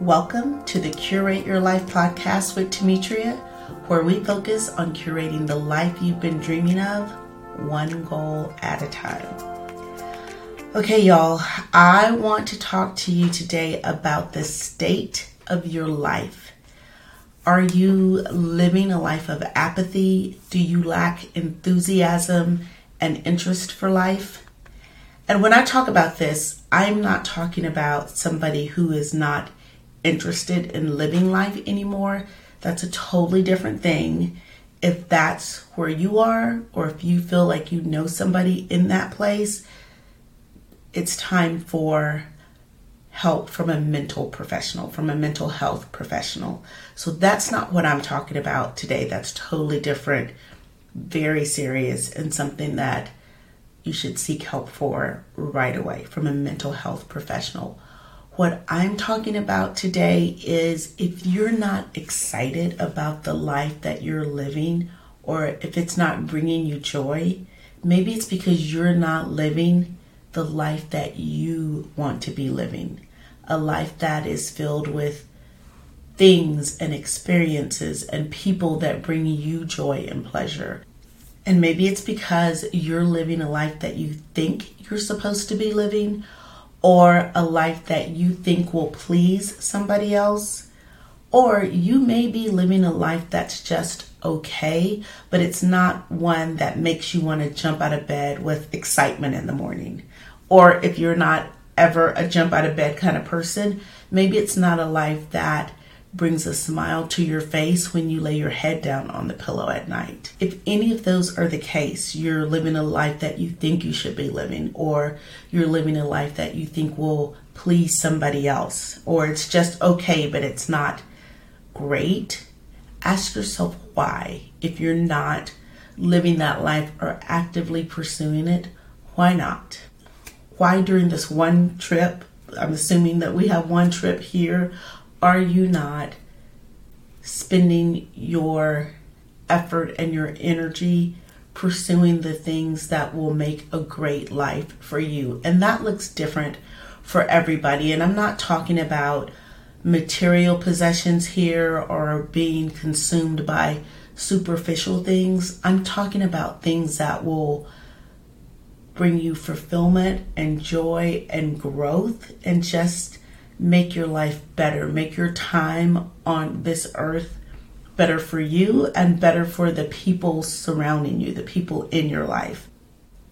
Welcome to the Curate Your Life podcast with Temetria, where we focus on curating the life you've been dreaming of, one goal at a time. Okay, y'all, I want to talk to you today about the state of your life. Are you living a life of apathy? Do you lack enthusiasm and interest for life? And when I talk about this, I'm not talking about somebody who is not interested in living life anymore, that's a totally different thing. If that's where you are, or if you feel like you know somebody in that place, it's time for help from a mental professional, from a mental health professional. So that's not what I'm talking about today. That's totally different, very serious, and something that you should seek help for right away from a mental health professional. What I'm talking about today is if you're not excited about the life that you're living, or if it's not bringing you joy, maybe it's because you're not living the life that you want to be living. A life that is filled with things and experiences and people that bring you joy and pleasure. And maybe it's because you're living a life that you think you're supposed to be living, or a life that you think will please somebody else. Or you may be living a life that's just okay, but it's not one that makes you want to jump out of bed with excitement in the morning. Or if you're not ever a jump out of bed kind of person, maybe it's not a life that brings a smile to your face when you lay your head down on the pillow at night. If any of those are the case, you're living a life that you think you should be living, or you're living a life that you think will please somebody else, or it's just okay, but it's not great. Ask yourself why. If you're not living that life or actively pursuing it, why not? Why during this one trip? I'm assuming that we have one trip here are you not spending your effort and your energy pursuing the things that will make a great life for you? And that looks different for everybody. And I'm not talking about material possessions here or being consumed by superficial things. I'm talking about things that will bring you fulfillment and joy and growth and just make your life better, make your time on this earth better for you and better for the people surrounding you, the people in your life.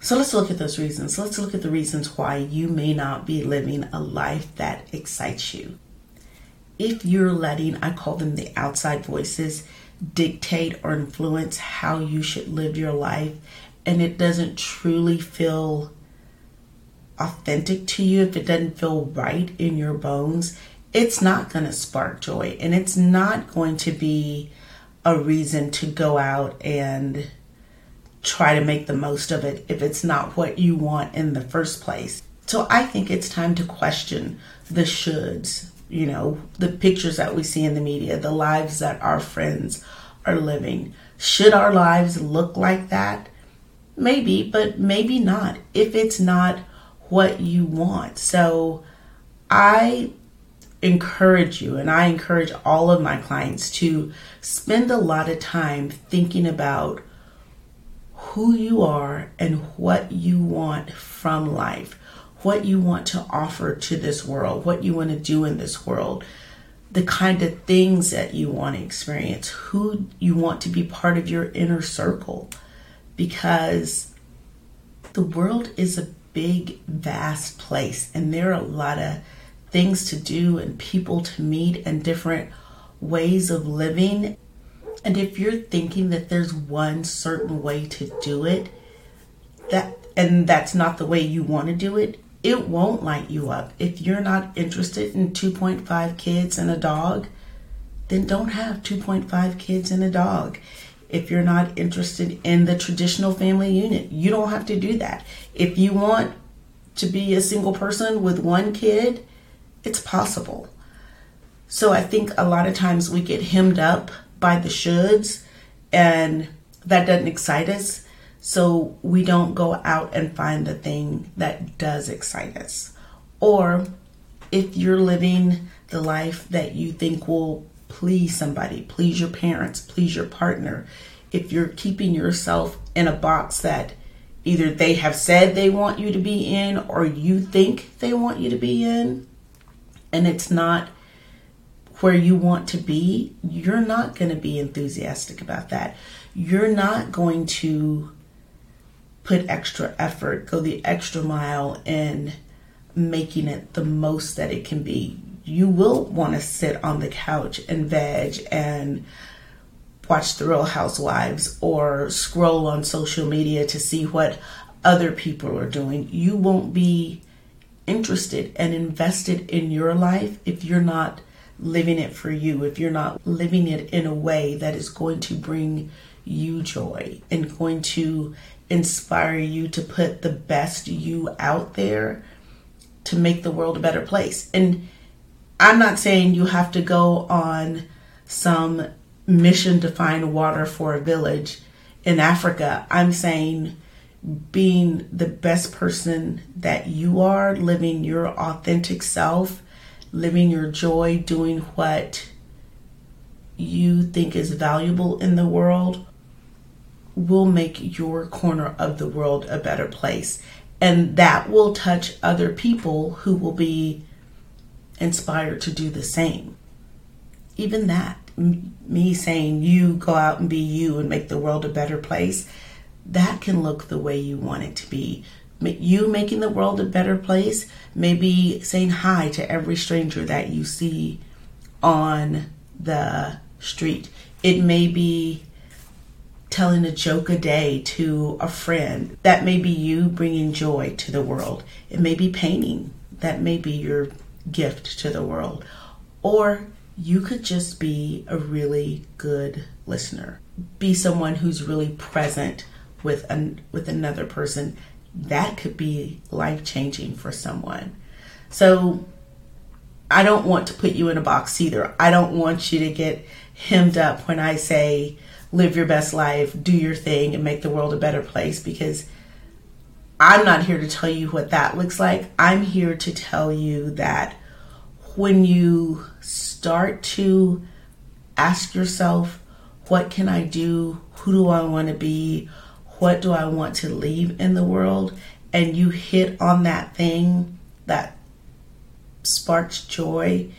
So let's look at those reasons. Let's look at the reasons why you may not be living a life that excites you. If you're letting, I call them the outside voices, dictate or influence how you should live your life, and it doesn't truly feel authentic to you, if it doesn't feel right in your bones, it's not going to spark joy and it's not going to be a reason to go out and try to make the most of it if it's not what you want in the first place. So I think it's time to question the shoulds, you know, the pictures that we see in the media, the lives that our friends are living. Should our lives look like that? Maybe, but maybe not. If it's not what you want. So I encourage you and I encourage all of my clients to spend a lot of time thinking about who you are and what you want from life, what you want to offer to this world, what you want to do in this world, the kind of things that you want to experience, who you want to be part of your inner circle. Because the world is a big, vast place, and there are a lot of things to do and people to meet and different ways of living. And if you're thinking that there's one certain way to do it, that and that's not the way you want to do it, it won't light you up. If you're not interested in 2.5 kids and a dog, then don't have 2.5 kids and a dog if you're not interested in the traditional family unit. You don't have to do that. If you want to be a single person with one kid, it's possible. So I think a lot of times we get hemmed up by the shoulds and that doesn't excite us. So we don't go out and find the thing that does excite us. Or if you're living the life that you think will please somebody, please your parents, please your partner. If you're keeping yourself in a box that either they have said they want you to be in or you think they want you to be in, and it's not where you want to be, you're not going to be enthusiastic about that. You're not going to put extra effort, go the extra mile in making it the most that it can be. You will want to sit on the couch and veg and watch The Real Housewives or scroll on social media to see what other people are doing. You won't be interested and invested in your life if you're not living it for you, if you're not living it in a way that is going to bring you joy and going to inspire you to put the best you out there to make the world a better place. And I'm not saying you have to go on some mission to find water for a village in Africa. I'm saying being the best person that you are, living your authentic self, living your joy, doing what you think is valuable in the world will make your corner of the world a better place. And that will touch other people who will be inspired to do the same. Even that, me saying you go out and be you and make the world a better place, that can look the way you want it to be. You making the world a better place, maybe saying hi to every stranger that you see on the street. It may be telling a joke a day to a friend. That may be you bringing joy to the world. It may be painting. That may be your gift to the world. Or you could just be a really good listener. Be someone who's really present with an, with another person. That could be life changing for someone. So I don't want to put you in a box either. I don't want you to get hemmed up when I say live your best life, do your thing, and make the world a better place because I'm not here to tell you what that looks like. I'm here to tell you that when you start to ask yourself, what can I do? Who do I want to be? What do I want to leave in the world? And you hit on that thing that sparks joy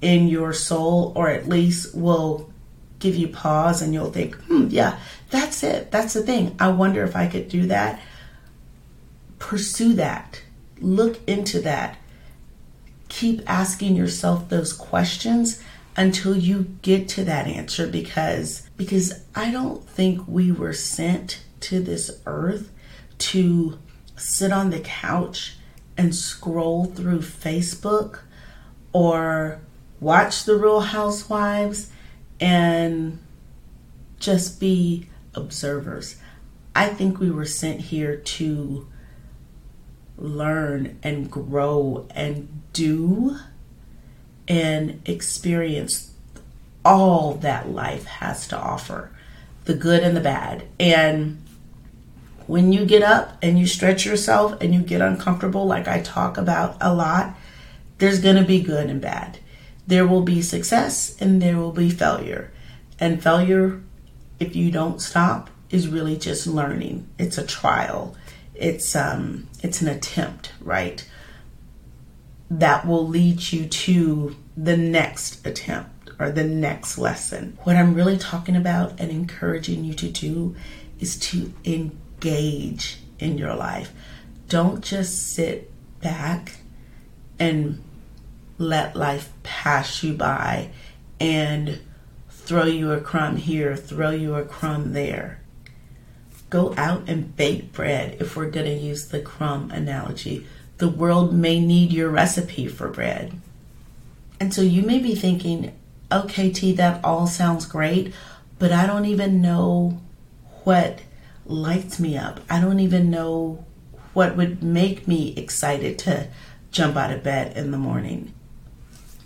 in your soul, or at least will give you pause and you'll think, hmm, yeah, that's it. That's the thing. I wonder if I could do that. Pursue that. Look into that. Keep asking yourself those questions until you get to that answer because because I don't think we were sent to this earth to sit on the couch and scroll through Facebook or watch the Real Housewives and just be observers. I think we were sent here to learn and grow and do and experience all that life has to offer the good and the bad. And when you get up and you stretch yourself and you get uncomfortable, like I talk about a lot, there's going to be good and bad. There will be success and there will be failure. And failure, if you don't stop, is really just learning. It's a trial. It's um it's an attempt, right? That will lead you to the next attempt or the next lesson. What I'm really talking about and encouraging you to do is to engage in your life. Don't just sit back and let life pass you by and throw you a crumb here, throw you a crumb there. Go out and bake bread if we're going to use the crumb analogy. The world may need your recipe for bread. And so you may be thinking, okay, T, that all sounds great, but I don't even know what lights me up. I don't even know what would make me excited to jump out of bed in the morning.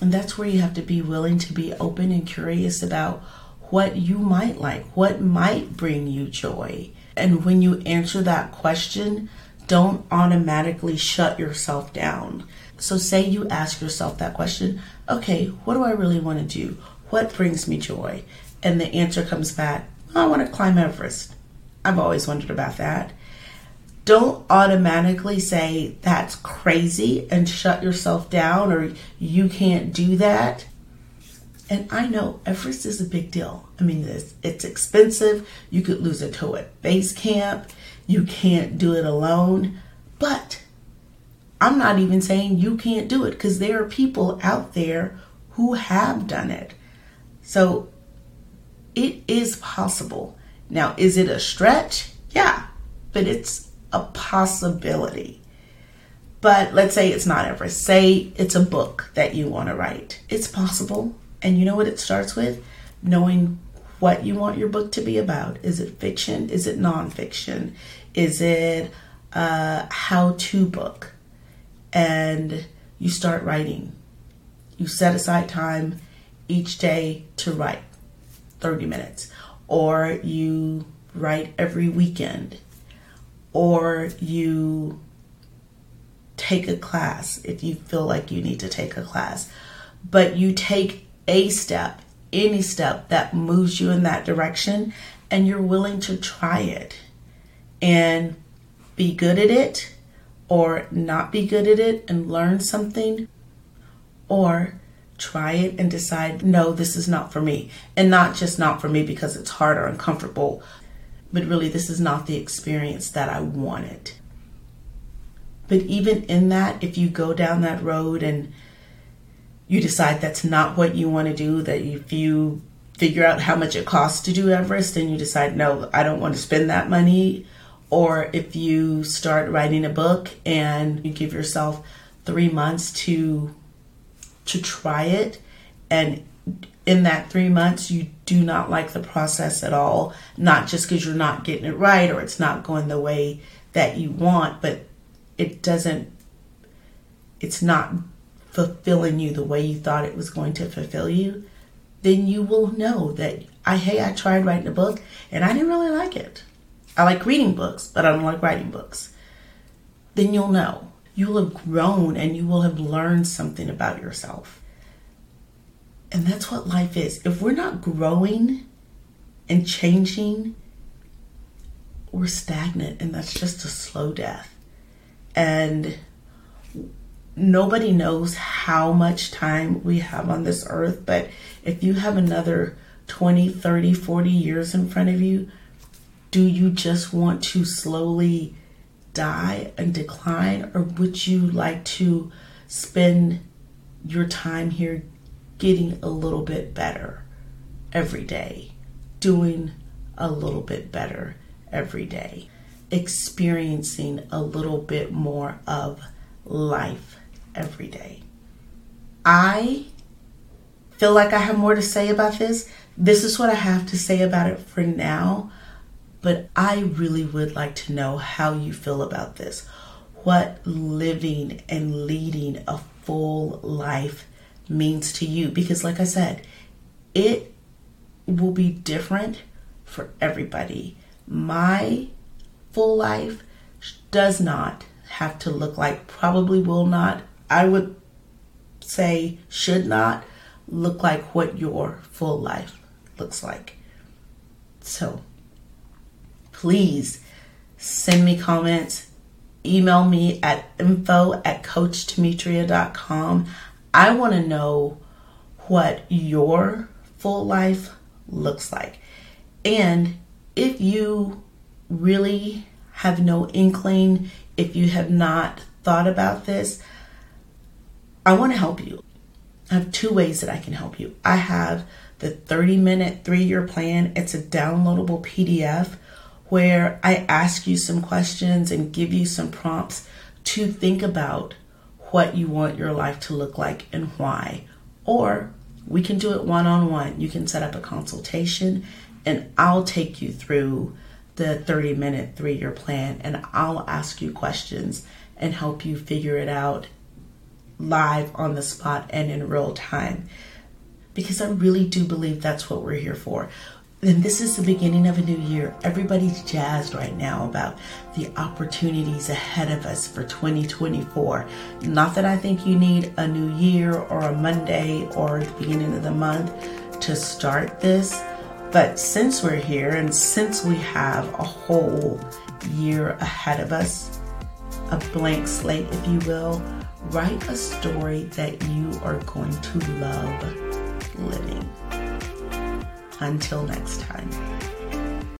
And that's where you have to be willing to be open and curious about what you might like, what might bring you joy. And when you answer that question, don't automatically shut yourself down. So, say you ask yourself that question okay, what do I really want to do? What brings me joy? And the answer comes back, I want to climb Everest. I've always wondered about that. Don't automatically say that's crazy and shut yourself down or you can't do that. And I know Everest is a big deal. I mean, it's, it's expensive. You could lose a toe at base camp. You can't do it alone. But I'm not even saying you can't do it because there are people out there who have done it. So it is possible. Now, is it a stretch? Yeah, but it's a possibility. But let's say it's not ever. Say it's a book that you want to write. It's possible. And you know what it starts with? Knowing what you want your book to be about. Is it fiction? Is it nonfiction? Is it uh, a how to book? And you start writing. You set aside time each day to write 30 minutes, or you write every weekend, or you take a class if you feel like you need to take a class. But you take a step, any step that moves you in that direction, and you're willing to try it and be good at it or not be good at it and learn something or try it and decide, no, this is not for me. And not just not for me because it's hard or uncomfortable, but really, this is not the experience that I wanted. But even in that, if you go down that road and you decide that's not what you want to do, that if you figure out how much it costs to do Everest and you decide, no, I don't want to spend that money, or if you start writing a book and you give yourself three months to to try it and in that three months you do not like the process at all not just because you're not getting it right or it's not going the way that you want but it doesn't it's not fulfilling you the way you thought it was going to fulfill you then you will know that i hey i tried writing a book and i didn't really like it. I like reading books but i don't like writing books. Then you'll know. You will have grown and you will have learned something about yourself. And that's what life is. If we're not growing and changing we're stagnant and that's just a slow death. And nobody knows how much time we have on this earth, but if you have another 20, 30, 40 years in front of you, do you just want to slowly die and decline, or would you like to spend your time here getting a little bit better every day, doing a little bit better every day, experiencing a little bit more of life every day. I feel like I have more to say about this. This is what I have to say about it for now, but I really would like to know how you feel about this. What living and leading a full life means to you. Because, like I said, it will be different for everybody. My full life does not have to look like, probably will not I would say should not look like what your full life looks like. So please send me comments, email me at info at coachtemetria.com. I want to know what your full life looks like. And if you really have no inkling, if you have not thought about this, I want to help you. I have two ways that I can help you. I have the 30 minute three year plan, it's a downloadable PDF where I ask you some questions and give you some prompts to think about what you want your life to look like and why. Or we can do it one on one. You can set up a consultation and I'll take you through the 30 minute three year plan and I'll ask you questions and help you figure it out live on the spot and in real time because I really do believe that's what we're here for. And this is the beginning of a new year. Everybody's jazzed right now about the opportunities ahead of us for 2024. Not that I think you need a new year or a Monday or the beginning of the month to start this, but since we're here and since we have a whole year ahead of us, a blank slate, if you will, write a story that you are going to love living. Until next time.